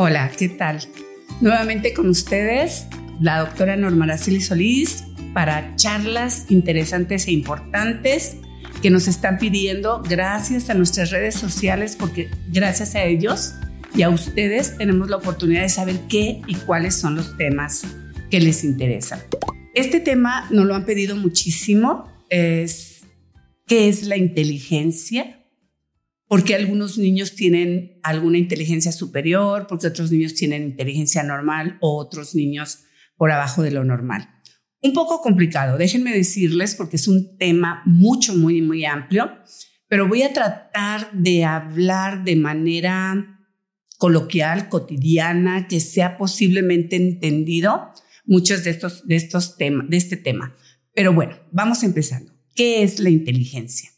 Hola, ¿qué tal? Nuevamente con ustedes, la doctora Norma Araceli Solís, para charlas interesantes e importantes que nos están pidiendo gracias a nuestras redes sociales, porque gracias a ellos y a ustedes tenemos la oportunidad de saber qué y cuáles son los temas que les interesan. Este tema nos lo han pedido muchísimo, es ¿qué es la inteligencia? Porque algunos niños tienen alguna inteligencia superior, porque otros niños tienen inteligencia normal o otros niños por abajo de lo normal. Un poco complicado, déjenme decirles, porque es un tema mucho, muy, muy amplio, pero voy a tratar de hablar de manera coloquial, cotidiana, que sea posiblemente entendido muchos de estos, de estos temas, de este tema. Pero bueno, vamos empezando. ¿Qué es la inteligencia?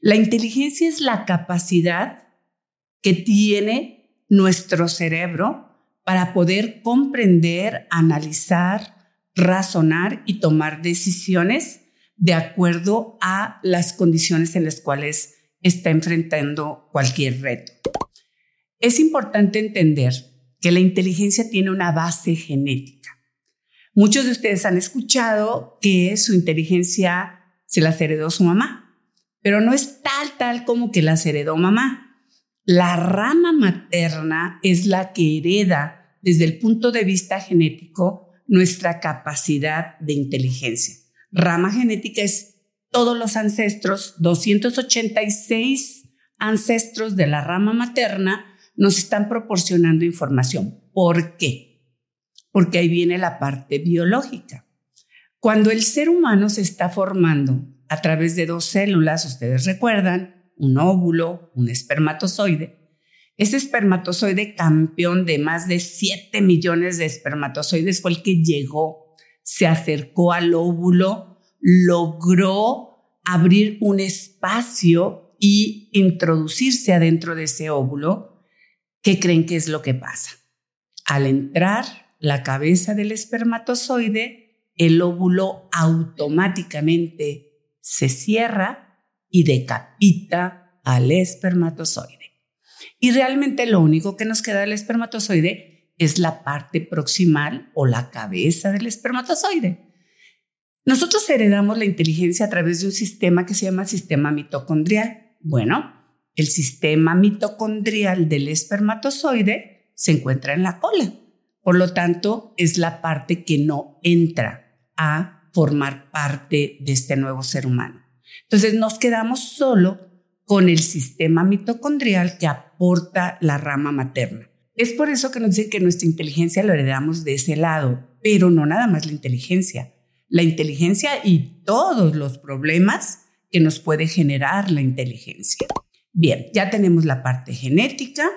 La inteligencia es la capacidad que tiene nuestro cerebro para poder comprender, analizar, razonar y tomar decisiones de acuerdo a las condiciones en las cuales está enfrentando cualquier reto. Es importante entender que la inteligencia tiene una base genética. Muchos de ustedes han escuchado que su inteligencia se la heredó su mamá pero no es tal, tal como que las heredó mamá. La rama materna es la que hereda desde el punto de vista genético nuestra capacidad de inteligencia. Rama genética es todos los ancestros, 286 ancestros de la rama materna nos están proporcionando información. ¿Por qué? Porque ahí viene la parte biológica. Cuando el ser humano se está formando a través de dos células, ustedes recuerdan, un óvulo, un espermatozoide. Ese espermatozoide campeón de más de 7 millones de espermatozoides fue el que llegó, se acercó al óvulo, logró abrir un espacio y introducirse adentro de ese óvulo. ¿Qué creen que es lo que pasa? Al entrar la cabeza del espermatozoide, el óvulo automáticamente se cierra y decapita al espermatozoide. Y realmente lo único que nos queda del espermatozoide es la parte proximal o la cabeza del espermatozoide. Nosotros heredamos la inteligencia a través de un sistema que se llama sistema mitocondrial. Bueno, el sistema mitocondrial del espermatozoide se encuentra en la cola. Por lo tanto, es la parte que no entra a formar parte de este nuevo ser humano. Entonces nos quedamos solo con el sistema mitocondrial que aporta la rama materna. Es por eso que nos dicen que nuestra inteligencia lo heredamos de ese lado, pero no nada más la inteligencia. La inteligencia y todos los problemas que nos puede generar la inteligencia. Bien, ya tenemos la parte genética.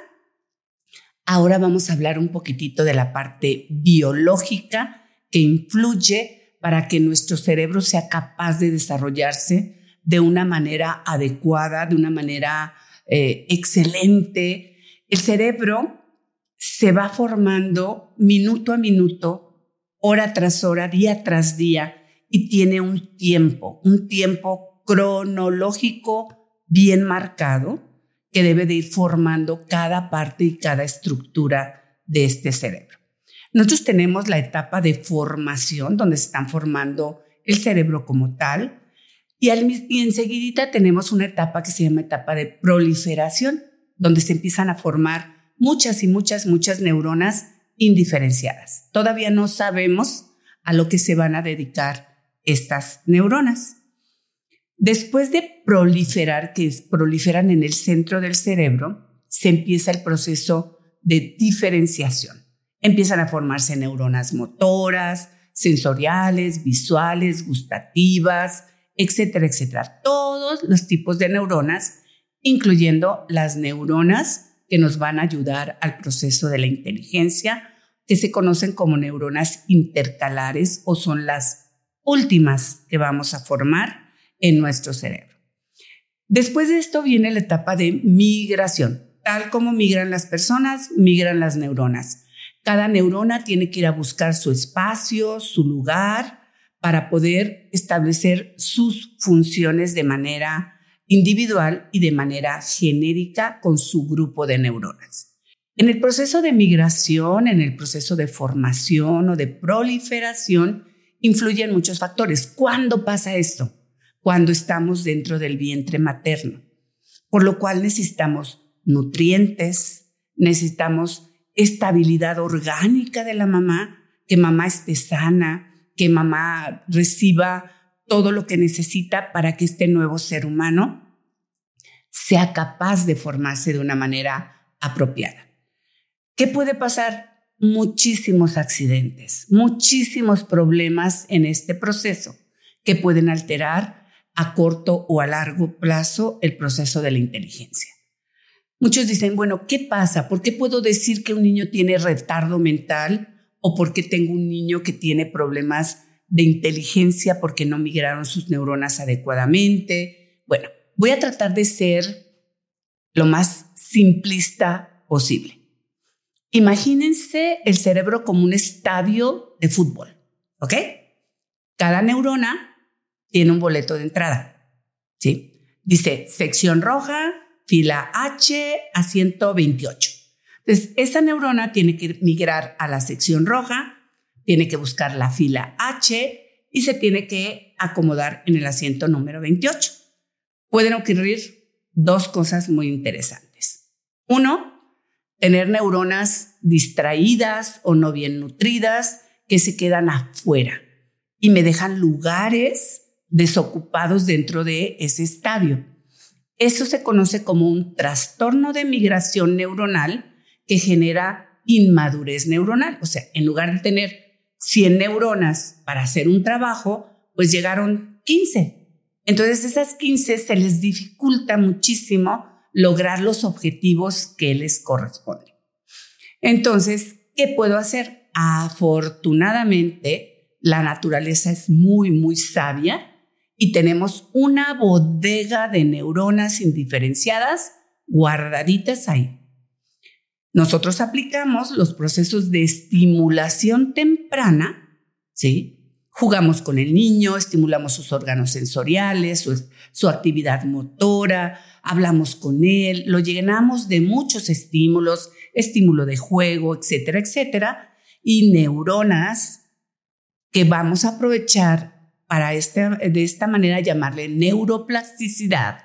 Ahora vamos a hablar un poquitito de la parte biológica que influye para que nuestro cerebro sea capaz de desarrollarse de una manera adecuada, de una manera eh, excelente. El cerebro se va formando minuto a minuto, hora tras hora, día tras día, y tiene un tiempo, un tiempo cronológico bien marcado que debe de ir formando cada parte y cada estructura de este cerebro. Nosotros tenemos la etapa de formación, donde se están formando el cerebro como tal, y, al, y enseguidita tenemos una etapa que se llama etapa de proliferación, donde se empiezan a formar muchas y muchas, muchas neuronas indiferenciadas. Todavía no sabemos a lo que se van a dedicar estas neuronas. Después de proliferar, que proliferan en el centro del cerebro, se empieza el proceso de diferenciación empiezan a formarse neuronas motoras, sensoriales, visuales, gustativas, etcétera, etcétera. Todos los tipos de neuronas, incluyendo las neuronas que nos van a ayudar al proceso de la inteligencia, que se conocen como neuronas intercalares o son las últimas que vamos a formar en nuestro cerebro. Después de esto viene la etapa de migración. Tal como migran las personas, migran las neuronas. Cada neurona tiene que ir a buscar su espacio, su lugar, para poder establecer sus funciones de manera individual y de manera genérica con su grupo de neuronas. En el proceso de migración, en el proceso de formación o de proliferación, influyen muchos factores. ¿Cuándo pasa esto? Cuando estamos dentro del vientre materno, por lo cual necesitamos nutrientes, necesitamos estabilidad orgánica de la mamá, que mamá esté sana, que mamá reciba todo lo que necesita para que este nuevo ser humano sea capaz de formarse de una manera apropiada. ¿Qué puede pasar? Muchísimos accidentes, muchísimos problemas en este proceso que pueden alterar a corto o a largo plazo el proceso de la inteligencia. Muchos dicen, bueno, ¿qué pasa? ¿Por qué puedo decir que un niño tiene retardo mental o por qué tengo un niño que tiene problemas de inteligencia porque no migraron sus neuronas adecuadamente? Bueno, voy a tratar de ser lo más simplista posible. Imagínense el cerebro como un estadio de fútbol, ¿ok? Cada neurona tiene un boleto de entrada, ¿sí? Dice sección roja, fila H a 128. Entonces, esa neurona tiene que migrar a la sección roja, tiene que buscar la fila H y se tiene que acomodar en el asiento número 28. Pueden ocurrir dos cosas muy interesantes. Uno, tener neuronas distraídas o no bien nutridas que se quedan afuera y me dejan lugares desocupados dentro de ese estadio. Eso se conoce como un trastorno de migración neuronal que genera inmadurez neuronal. O sea, en lugar de tener 100 neuronas para hacer un trabajo, pues llegaron 15. Entonces esas 15 se les dificulta muchísimo lograr los objetivos que les corresponden. Entonces, ¿qué puedo hacer? Afortunadamente, la naturaleza es muy, muy sabia y tenemos una bodega de neuronas indiferenciadas guardaditas ahí. Nosotros aplicamos los procesos de estimulación temprana, ¿sí? Jugamos con el niño, estimulamos sus órganos sensoriales, su, su actividad motora, hablamos con él, lo llenamos de muchos estímulos, estímulo de juego, etcétera, etcétera, y neuronas que vamos a aprovechar para este, de esta manera llamarle neuroplasticidad,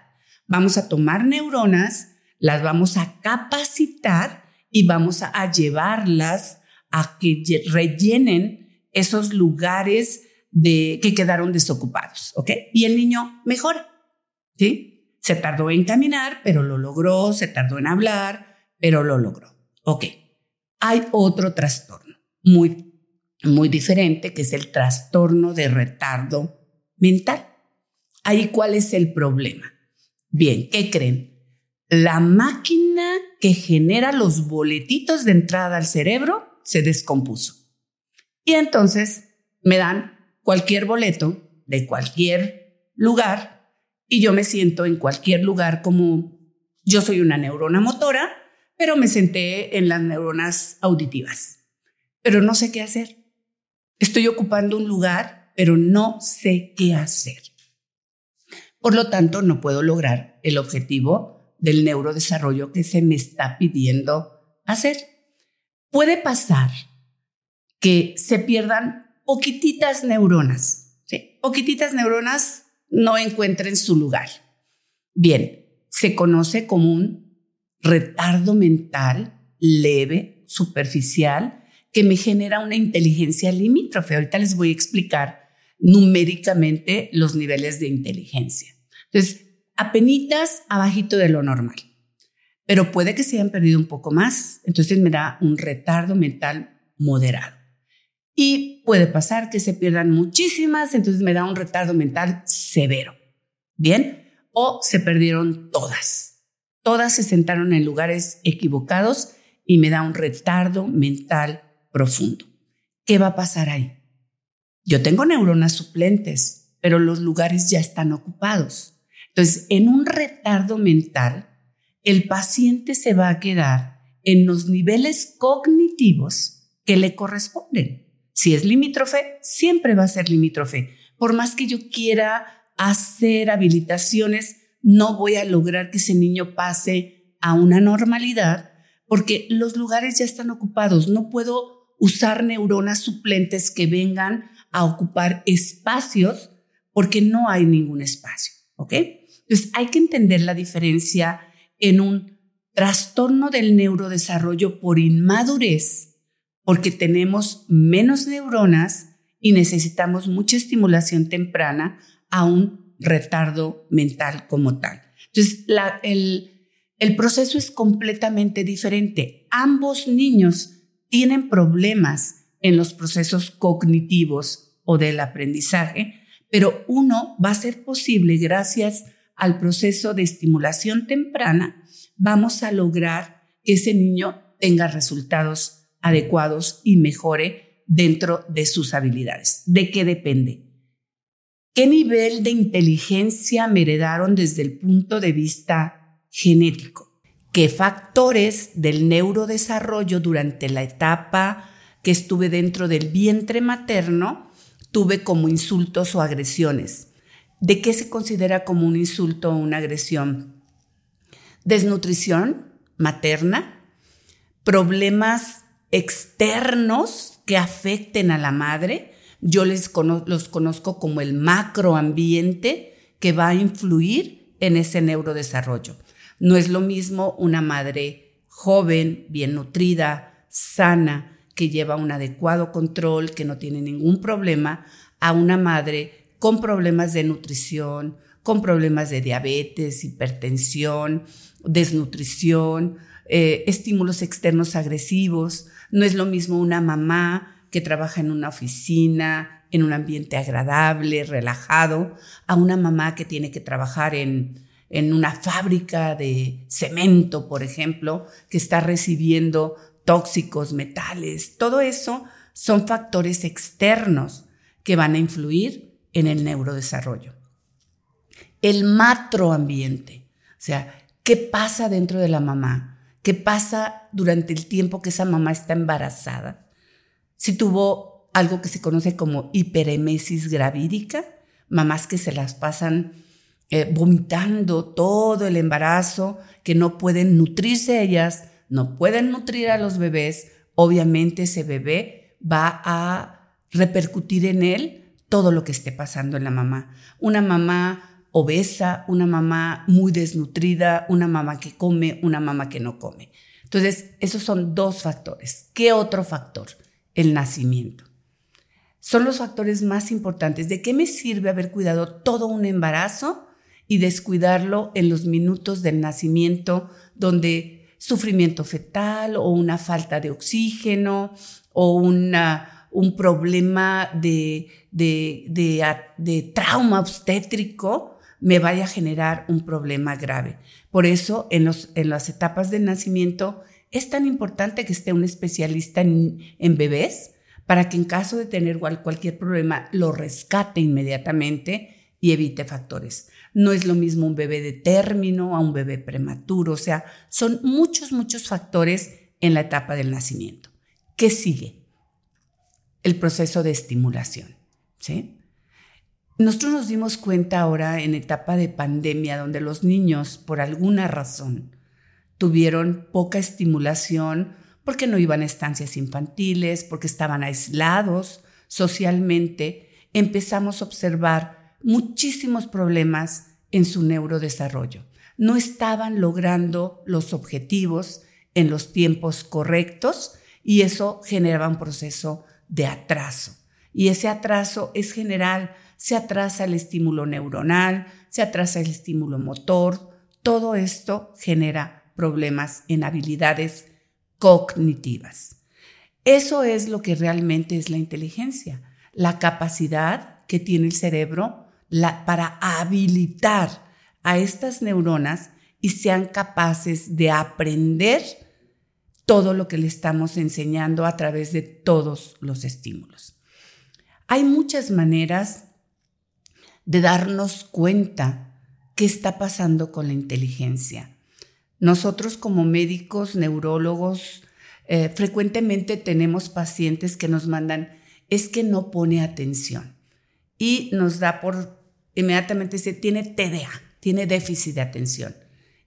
vamos a tomar neuronas, las vamos a capacitar y vamos a, llevarlas a que rellenen esos lugares de, que quedaron desocupados, ¿ok? Y el niño mejora, ¿sí? Se tardó en caminar, pero lo logró, se tardó en hablar, pero lo logró, ¿ok? Hay otro trastorno muy muy diferente, que es el trastorno de retardo mental. Ahí, ¿cuál es el problema? Bien, ¿qué creen? La máquina que genera los boletitos de entrada al cerebro se descompuso. Y entonces me dan cualquier boleto de cualquier lugar y yo me siento en cualquier lugar como yo soy una neurona motora, pero me senté en las neuronas auditivas. Pero no sé qué hacer. Estoy ocupando un lugar, pero no sé qué hacer. Por lo tanto, no puedo lograr el objetivo del neurodesarrollo que se me está pidiendo hacer. Puede pasar que se pierdan poquititas neuronas, ¿sí? poquititas neuronas no encuentren su lugar. Bien, se conoce como un retardo mental leve, superficial, que me genera una inteligencia limítrofe. Ahorita les voy a explicar numéricamente los niveles de inteligencia. Entonces, apenitas abajito de lo normal, pero puede que se hayan perdido un poco más, entonces me da un retardo mental moderado. Y puede pasar que se pierdan muchísimas, entonces me da un retardo mental severo. ¿Bien? O se perdieron todas. Todas se sentaron en lugares equivocados y me da un retardo mental profundo. ¿Qué va a pasar ahí? Yo tengo neuronas suplentes, pero los lugares ya están ocupados. Entonces, en un retardo mental, el paciente se va a quedar en los niveles cognitivos que le corresponden. Si es limítrofe, siempre va a ser limítrofe. Por más que yo quiera hacer habilitaciones, no voy a lograr que ese niño pase a una normalidad porque los lugares ya están ocupados. No puedo usar neuronas suplentes que vengan a ocupar espacios porque no hay ningún espacio, ¿ok? Entonces hay que entender la diferencia en un trastorno del neurodesarrollo por inmadurez, porque tenemos menos neuronas y necesitamos mucha estimulación temprana a un retardo mental como tal. Entonces, el, el proceso es completamente diferente. Ambos niños tienen problemas en los procesos cognitivos o del aprendizaje, pero uno va a ser posible gracias al proceso de estimulación temprana, vamos a lograr que ese niño tenga resultados adecuados y mejore dentro de sus habilidades. ¿De qué depende? ¿Qué nivel de inteligencia me heredaron desde el punto de vista genético? ¿Qué factores del neurodesarrollo durante la etapa que estuve dentro del vientre materno tuve como insultos o agresiones? ¿De qué se considera como un insulto o una agresión? Desnutrición materna, problemas externos que afecten a la madre. Yo les los conozco como el macroambiente que va a influir en ese neurodesarrollo. No es lo mismo una madre joven, bien nutrida, sana, que lleva un adecuado control, que no tiene ningún problema, a una madre con problemas de nutrición, con problemas de diabetes, hipertensión, desnutrición, eh, estímulos externos agresivos. No es lo mismo una mamá que trabaja en una oficina, en un ambiente agradable, relajado, a una mamá que tiene que trabajar en, en una fábrica de cemento, por ejemplo, que está recibiendo tóxicos, metales. Todo eso son factores externos que van a influir en el neurodesarrollo. El matroambiente, o sea, ¿qué pasa dentro de la mamá? ¿Qué pasa durante el tiempo que esa mamá está embarazada? Si tuvo algo que se conoce como hiperemesis gravídica, mamás que se las pasan eh, vomitando todo el embarazo, que no pueden nutrirse ellas, no pueden nutrir a los bebés, obviamente ese bebé va a repercutir en él todo lo que esté pasando en la mamá. Una mamá obesa, una mamá muy desnutrida, una mamá que come, una mamá que no come. Entonces, esos son dos factores. ¿Qué otro factor? El nacimiento. Son los factores más importantes. ¿De qué me sirve haber cuidado todo un embarazo y descuidarlo en los minutos del nacimiento donde sufrimiento fetal o una falta de oxígeno o una un problema de, de, trauma obstétrico me vaya a generar un problema grave. Por eso, en, los, en las etapas del nacimiento, es tan importante que esté un especialista en, en bebés para que en caso de tener cualquier problema lo rescate inmediatamente y evite factores. No es lo mismo un bebé de término a un bebé prematuro, o sea, son muchos, muchos factores en la etapa del nacimiento. ¿Qué sigue? el proceso de estimulación. ¿sí? Nosotros nos dimos cuenta ahora en etapa de pandemia donde los niños, por alguna razón, tuvieron poca estimulación porque no iban a estancias infantiles, porque estaban aislados socialmente, empezamos a observar muchísimos problemas en su neurodesarrollo. No estaban logrando los objetivos en los tiempos correctos y eso generaba un proceso de atraso. Y ese atraso es general, se atrasa el estímulo neuronal, se atrasa el estímulo motor, todo esto genera problemas en habilidades cognitivas. Eso es lo que realmente es la inteligencia, la capacidad que tiene el cerebro para habilitar a estas neuronas y sean capaces de aprender todo lo que le estamos enseñando a través de todos los estímulos. Hay muchas maneras de darnos cuenta qué está pasando con la inteligencia. Nosotros como médicos, neurólogos, eh, frecuentemente tenemos pacientes que nos mandan, es que no pone atención y nos da por, inmediatamente se tiene TDA, tiene déficit de atención.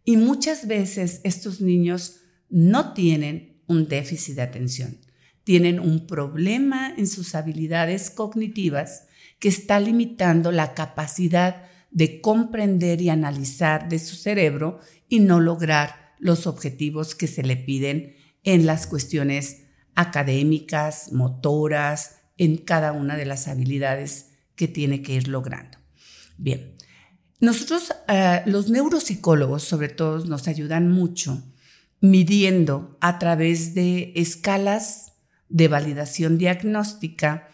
Y muchas veces estos niños no tienen un déficit de atención, tienen un problema en sus habilidades cognitivas que está limitando la capacidad de comprender y analizar de su cerebro y no lograr los objetivos que se le piden en las cuestiones académicas, motoras, en cada una de las habilidades que tiene que ir logrando. Bien, nosotros, eh, los neuropsicólogos sobre todo, nos ayudan mucho midiendo a través de escalas de validación diagnóstica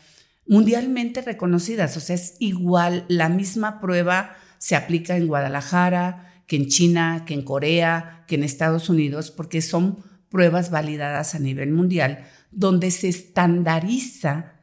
mundialmente reconocidas. O sea, es igual, la misma prueba se aplica en Guadalajara, que en China, que en Corea, que en Estados Unidos, porque son pruebas validadas a nivel mundial, donde se estandariza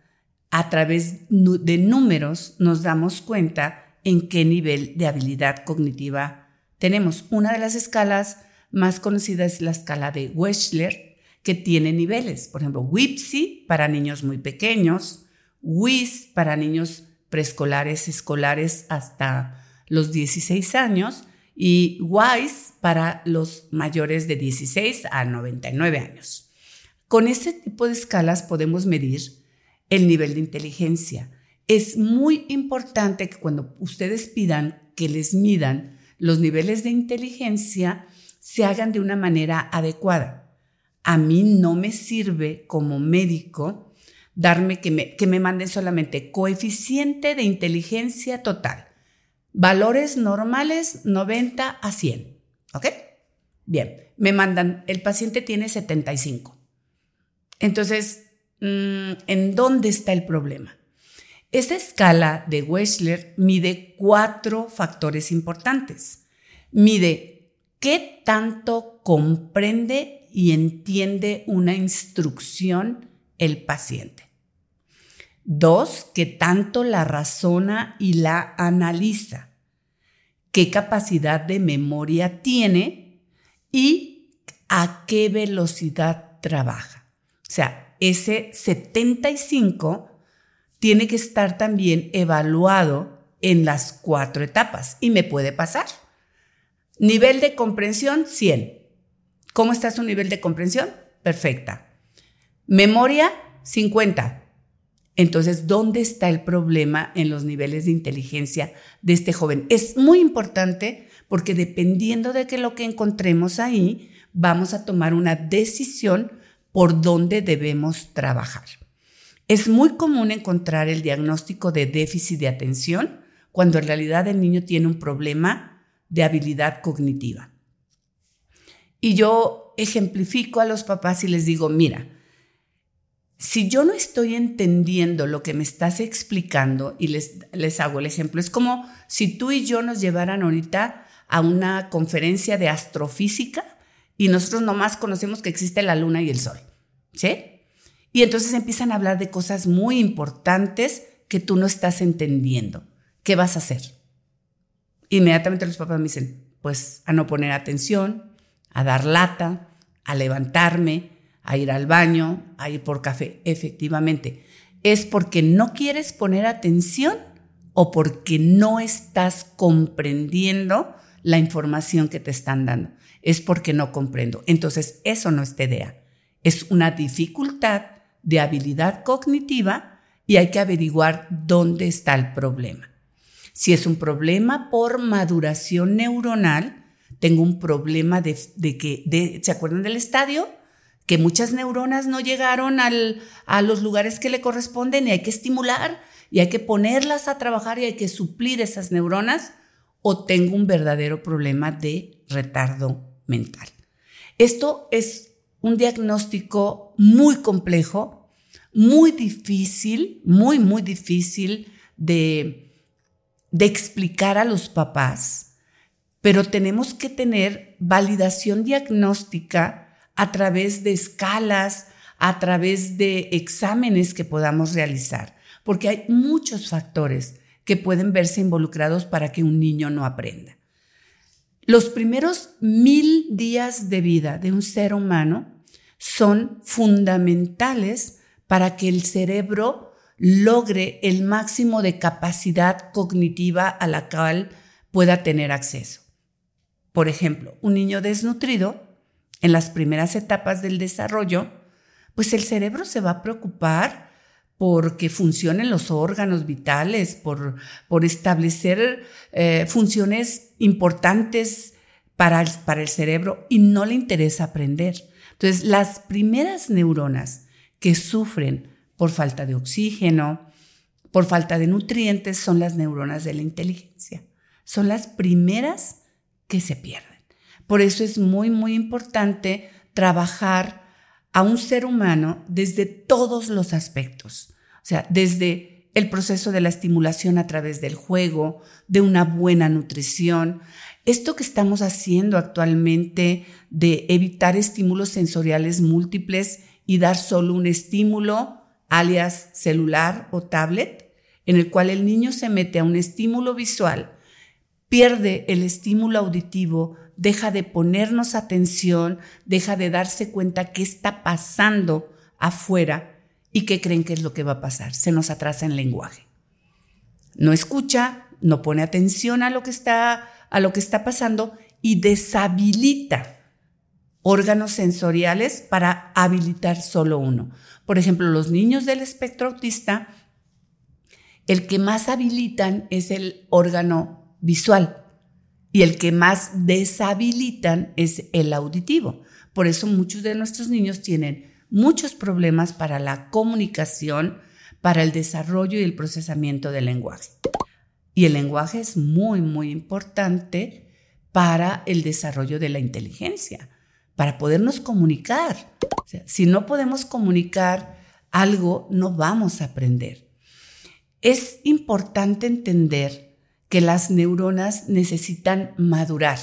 a través de números, nos damos cuenta en qué nivel de habilidad cognitiva tenemos. Una de las escalas más conocidas es la escala de Wechsler, que tiene niveles. Por ejemplo, WIPSI para niños muy pequeños, WIS para niños preescolares, escolares hasta los 16 años y WISE para los mayores de 16 a 99 años. Con este tipo de escalas podemos medir el nivel de inteligencia. Es muy importante que cuando ustedes pidan que les midan los niveles de inteligencia, se hagan de una manera adecuada. A mí no me sirve como médico darme que me, que me manden solamente coeficiente de inteligencia total. Valores normales 90 a 100. ¿Ok? Bien, me mandan, el paciente tiene 75. Entonces, mm, ¿en dónde está el problema? Esta escala de Wechsler mide cuatro factores importantes. Mide qué tanto comprende y entiende una instrucción el paciente. Dos, que tanto la razona y la analiza. ¿Qué capacidad de memoria tiene y a qué velocidad trabaja? O sea, ese 75 tiene que estar también evaluado en las cuatro etapas y me puede pasar. Nivel de comprensión, 100. ¿Cómo está su nivel de comprensión? Perfecta. Memoria, 50. Entonces, ¿dónde está el problema en los niveles de inteligencia de este joven? Es muy importante porque dependiendo de que lo que encontremos ahí, vamos a tomar una decisión por dónde debemos trabajar. Es muy común encontrar el diagnóstico de déficit de atención cuando en realidad el niño tiene un problema de habilidad cognitiva. Y yo ejemplifico a los papás y les digo, mira, si yo no estoy entendiendo lo que me estás explicando y les, les hago el ejemplo, es como si tú y yo nos llevaran ahorita a una conferencia de astrofísica y nosotros nomás conocemos que existe la luna y el sol, ¿sí? Y entonces empiezan a hablar de cosas muy importantes que tú no estás entendiendo. ¿Qué vas a hacer? Inmediatamente los papás me dicen, pues a no poner atención, a dar lata, a levantarme, a ir al baño, a ir por café. Efectivamente, ¿es porque no quieres poner atención o porque no estás comprendiendo la información que te están dando? Es porque no comprendo. Entonces, eso no es TDA. Es una dificultad de habilidad cognitiva y hay que averiguar dónde está el problema. Si es un problema por maduración neuronal, tengo un problema de, que, ¿se acuerdan del estadio? que muchas neuronas no llegaron a los lugares que le corresponden y hay que estimular y hay que ponerlas a trabajar y hay que suplir esas neuronas o tengo un verdadero problema de retardo mental. Esto es un diagnóstico muy complejo, muy difícil, muy, muy difícil de, de explicar a los papás, pero tenemos que tener validación diagnóstica a través de escalas, a través de exámenes que podamos realizar, porque hay muchos factores que pueden verse involucrados para que un niño no aprenda. Los primeros mil días de vida de un ser humano son fundamentales para que el cerebro logre el máximo de capacidad cognitiva a la cual pueda tener acceso. Por ejemplo, un niño desnutrido en las primeras etapas del desarrollo, pues el cerebro se va a preocupar porque funcionen los órganos vitales, por, por establecer eh, funciones importantes para el, para el cerebro y no le interesa aprender. Entonces, las primeras neuronas que sufren por falta de oxígeno, por falta de nutrientes, son las neuronas de la inteligencia. Son las primeras que se pierden. Por eso es muy, muy importante trabajar a un ser humano desde todos los aspectos. O sea, desde el proceso de la estimulación a través del juego, de una buena nutrición. Esto que estamos haciendo actualmente de evitar estímulos sensoriales múltiples y dar solo un estímulo, alias celular o tablet, en el cual el niño se mete a un estímulo visual, pierde el estímulo auditivo, deja de ponernos atención, deja de darse cuenta qué está pasando afuera y qué creen que es lo que va a pasar. Se nos atrasa en lenguaje. No escucha, no pone atención a lo que está, a lo que está pasando y deshabilita órganos sensoriales para habilitar solo uno. Por ejemplo, los niños del espectro autista, el que más habilitan es el órgano visual y el que más deshabilitan es el auditivo. Por eso muchos de nuestros niños tienen muchos problemas para la comunicación, para el desarrollo y el procesamiento del lenguaje. Y el lenguaje es muy, muy importante para el desarrollo de la inteligencia, para podernos comunicar. si no podemos comunicar algo, no vamos a aprender. Es importante entender que las neuronas necesitan madurar.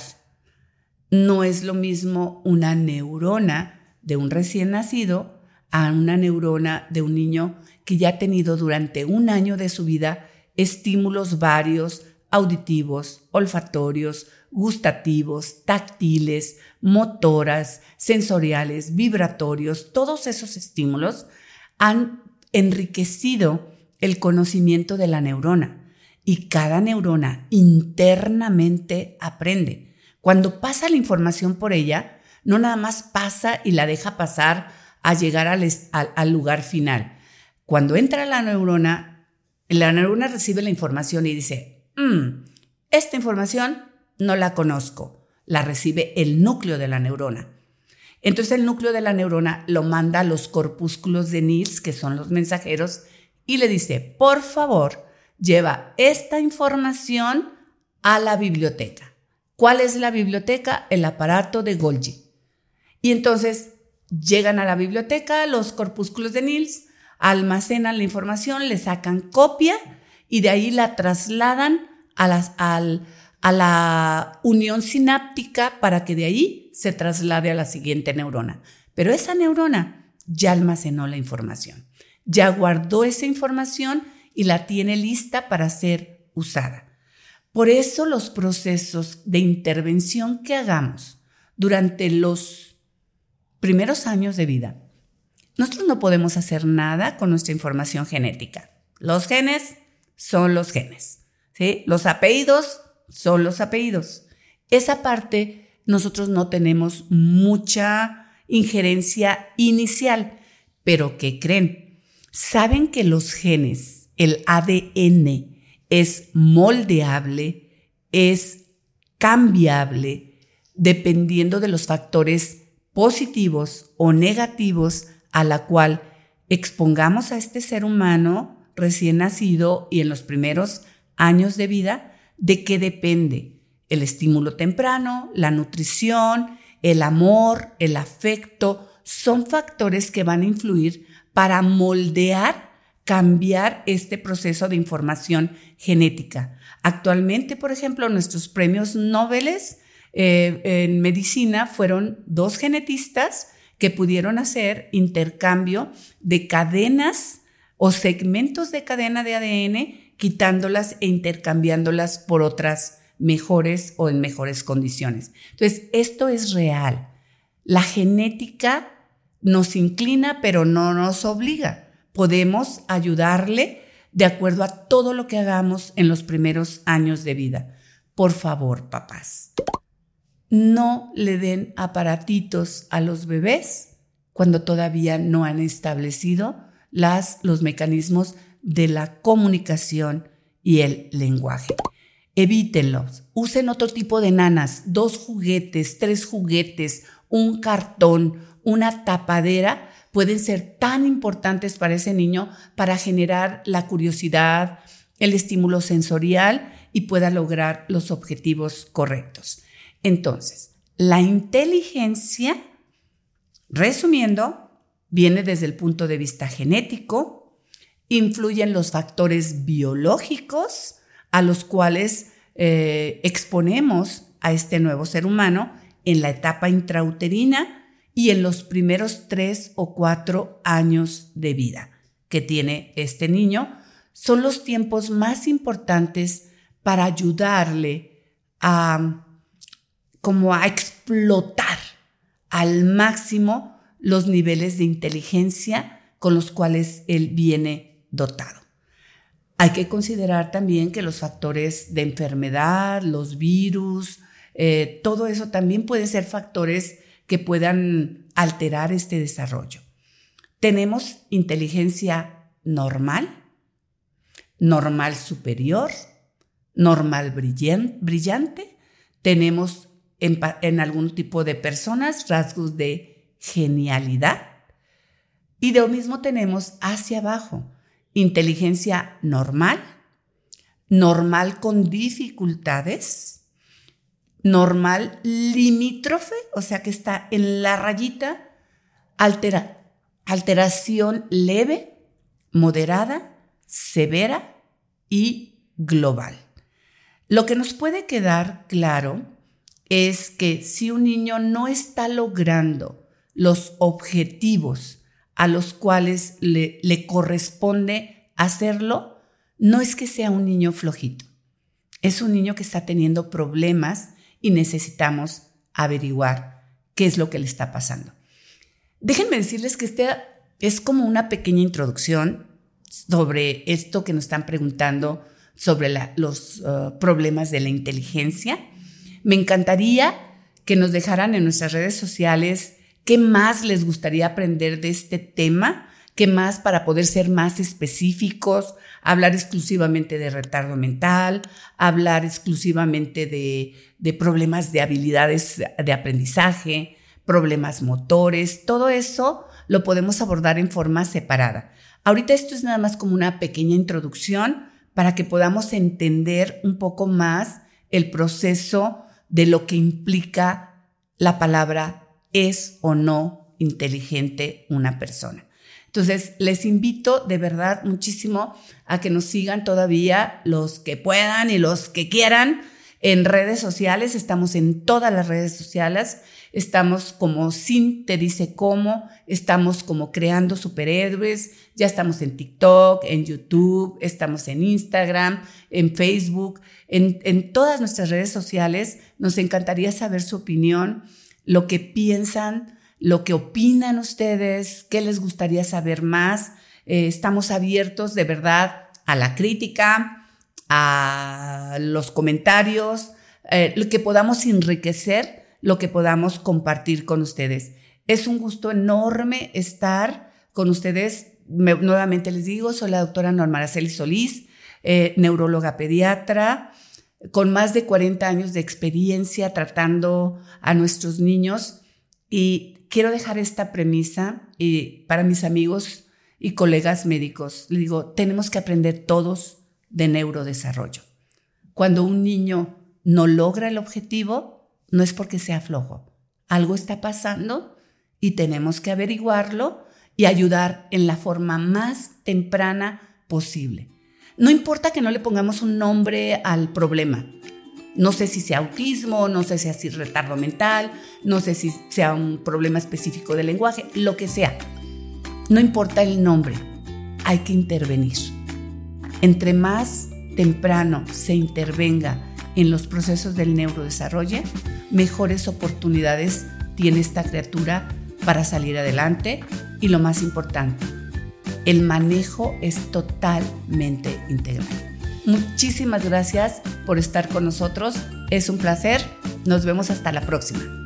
No es lo mismo una neurona de un recién nacido a una neurona de un niño que ya ha tenido durante un año de su vida estímulos varios, auditivos, olfatorios, gustativos, táctiles, motoras, sensoriales, vibratorios, todos esos estímulos han enriquecido el conocimiento de la neurona y cada neurona internamente aprende. Cuando pasa la información por ella, no nada más pasa y la deja pasar a llegar al, lugar final. Cuando entra la neurona, la neurona recibe la información y dice, mm, esta información no la conozco. La recibe el núcleo de la neurona. Entonces el núcleo de la neurona lo manda a los corpúsculos de NIRS, que son los mensajeros, y le dice, por favor, lleva esta información a la biblioteca. ¿Cuál es la biblioteca? El aparato de Golgi. Y entonces llegan a la biblioteca los corpúsculos de Nils, almacenan la información, le sacan copia y de ahí la trasladan a, a la unión sináptica para que de ahí se traslade a la siguiente neurona. Pero esa neurona ya almacenó la información, ya guardó esa información y la tiene lista para ser usada. Por eso los procesos de intervención que hagamos durante los primeros años de vida, nosotros no podemos hacer nada con nuestra información genética. Los genes son los genes, ¿sí? Los apellidos son los apellidos. Esa parte nosotros no tenemos mucha injerencia inicial, pero ¿qué creen? Saben que los genes el ADN es moldeable, es cambiable, dependiendo de los factores positivos o negativos a la cual expongamos a este ser humano recién nacido y en los primeros años de vida, de qué depende el estímulo temprano, la nutrición, el amor, el afecto, son factores que van a influir para moldear cambiar este proceso de información genética. Actualmente, por ejemplo, nuestros premios Nobel eh, en medicina fueron dos genetistas que pudieron hacer intercambio de cadenas o segmentos de cadena de ADN, quitándolas e intercambiándolas por otras mejores o en mejores condiciones. Entonces, esto es real. La genética nos inclina, pero no nos obliga podemos ayudarle de acuerdo a todo lo que hagamos en los primeros años de vida. Por favor, papás. no le den aparatitos a los bebés cuando todavía no han establecido las, los mecanismos de la comunicación y el lenguaje. Evítenlos. Usen otro tipo de nanas, dos juguetes, tres juguetes, un cartón, una tapadera, pueden ser tan importantes para ese niño para generar la curiosidad, el estímulo sensorial y pueda lograr los objetivos correctos. Entonces, la inteligencia, resumiendo, viene desde el punto de vista genético, influyen los factores biológicos a los cuales eh, exponemos a este nuevo ser humano en la etapa intrauterina y en los primeros tres o cuatro años de vida que tiene este niño. Son los tiempos más importantes para ayudarle a como a explotar al máximo los niveles de inteligencia con los cuales él viene dotado. Hay que considerar también que los factores de enfermedad, los virus, eh, todo eso también pueden ser factores que puedan alterar este desarrollo. Tenemos inteligencia normal, normal superior, normal brillante, tenemos en, algún tipo de personas, rasgos de genialidad. Y de lo mismo tenemos hacia abajo, inteligencia normal, normal con dificultades, normal limítrofe, o sea que está en la rayita, altera, alteración leve, moderada, severa y global. Lo que nos puede quedar claro es que si un niño no está logrando los objetivos a los cuales le, corresponde hacerlo, no es que sea un niño flojito, es un niño que está teniendo problemas y necesitamos averiguar qué es lo que le está pasando. Déjenme decirles que este es como una pequeña introducción sobre esto que nos están preguntando sobre los uh, problemas de la inteligencia me encantaría que nos dejaran en nuestras redes sociales qué más les gustaría aprender de este tema, qué más para poder ser más específicos, hablar exclusivamente de retardo mental, hablar exclusivamente de, de problemas de habilidades de aprendizaje, problemas motores, todo eso lo podemos abordar en forma separada. Ahorita esto es nada más como una pequeña introducción para que podamos entender un poco más el proceso de lo que implica la palabra es o no inteligente una persona. Entonces, les invito de verdad muchísimo a que nos sigan todavía los que puedan y los que quieran en redes sociales. Estamos en todas las redes sociales. Estamos como Sin Te Dice Cómo. Estamos como creando superhéroes. Ya estamos en TikTok, en YouTube, estamos en Instagram, en Facebook en, todas nuestras redes sociales. Nos encantaría saber su opinión, lo que piensan, lo que opinan ustedes, qué les gustaría saber más. Eh, estamos abiertos de verdad a la crítica, a los comentarios, eh, lo que podamos enriquecer, lo que podamos compartir con ustedes. Es un gusto enorme estar con ustedes. nuevamente les digo, soy la doctora Norma Araceli Solís, eh, neuróloga pediatra, con más de 40 años de experiencia tratando a nuestros niños y quiero dejar esta premisa y para mis amigos y colegas médicos. Le digo, tenemos que aprender todos de neurodesarrollo. Cuando un niño no logra el objetivo, no es porque sea flojo. Algo está pasando y tenemos que averiguarlo y ayudar en la forma más temprana posible. No importa que no le pongamos un nombre al problema. No sé si sea autismo, no sé si sea retardo mental, no sé si sea un problema específico de lenguaje, lo que sea. No importa el nombre, hay que intervenir. Entre más temprano se intervenga en los procesos del neurodesarrollo, mejores oportunidades tiene esta criatura para salir adelante y lo más importante, el manejo es totalmente integral. Muchísimas gracias por estar con nosotros. Es un placer Nos vemos hasta la próxima.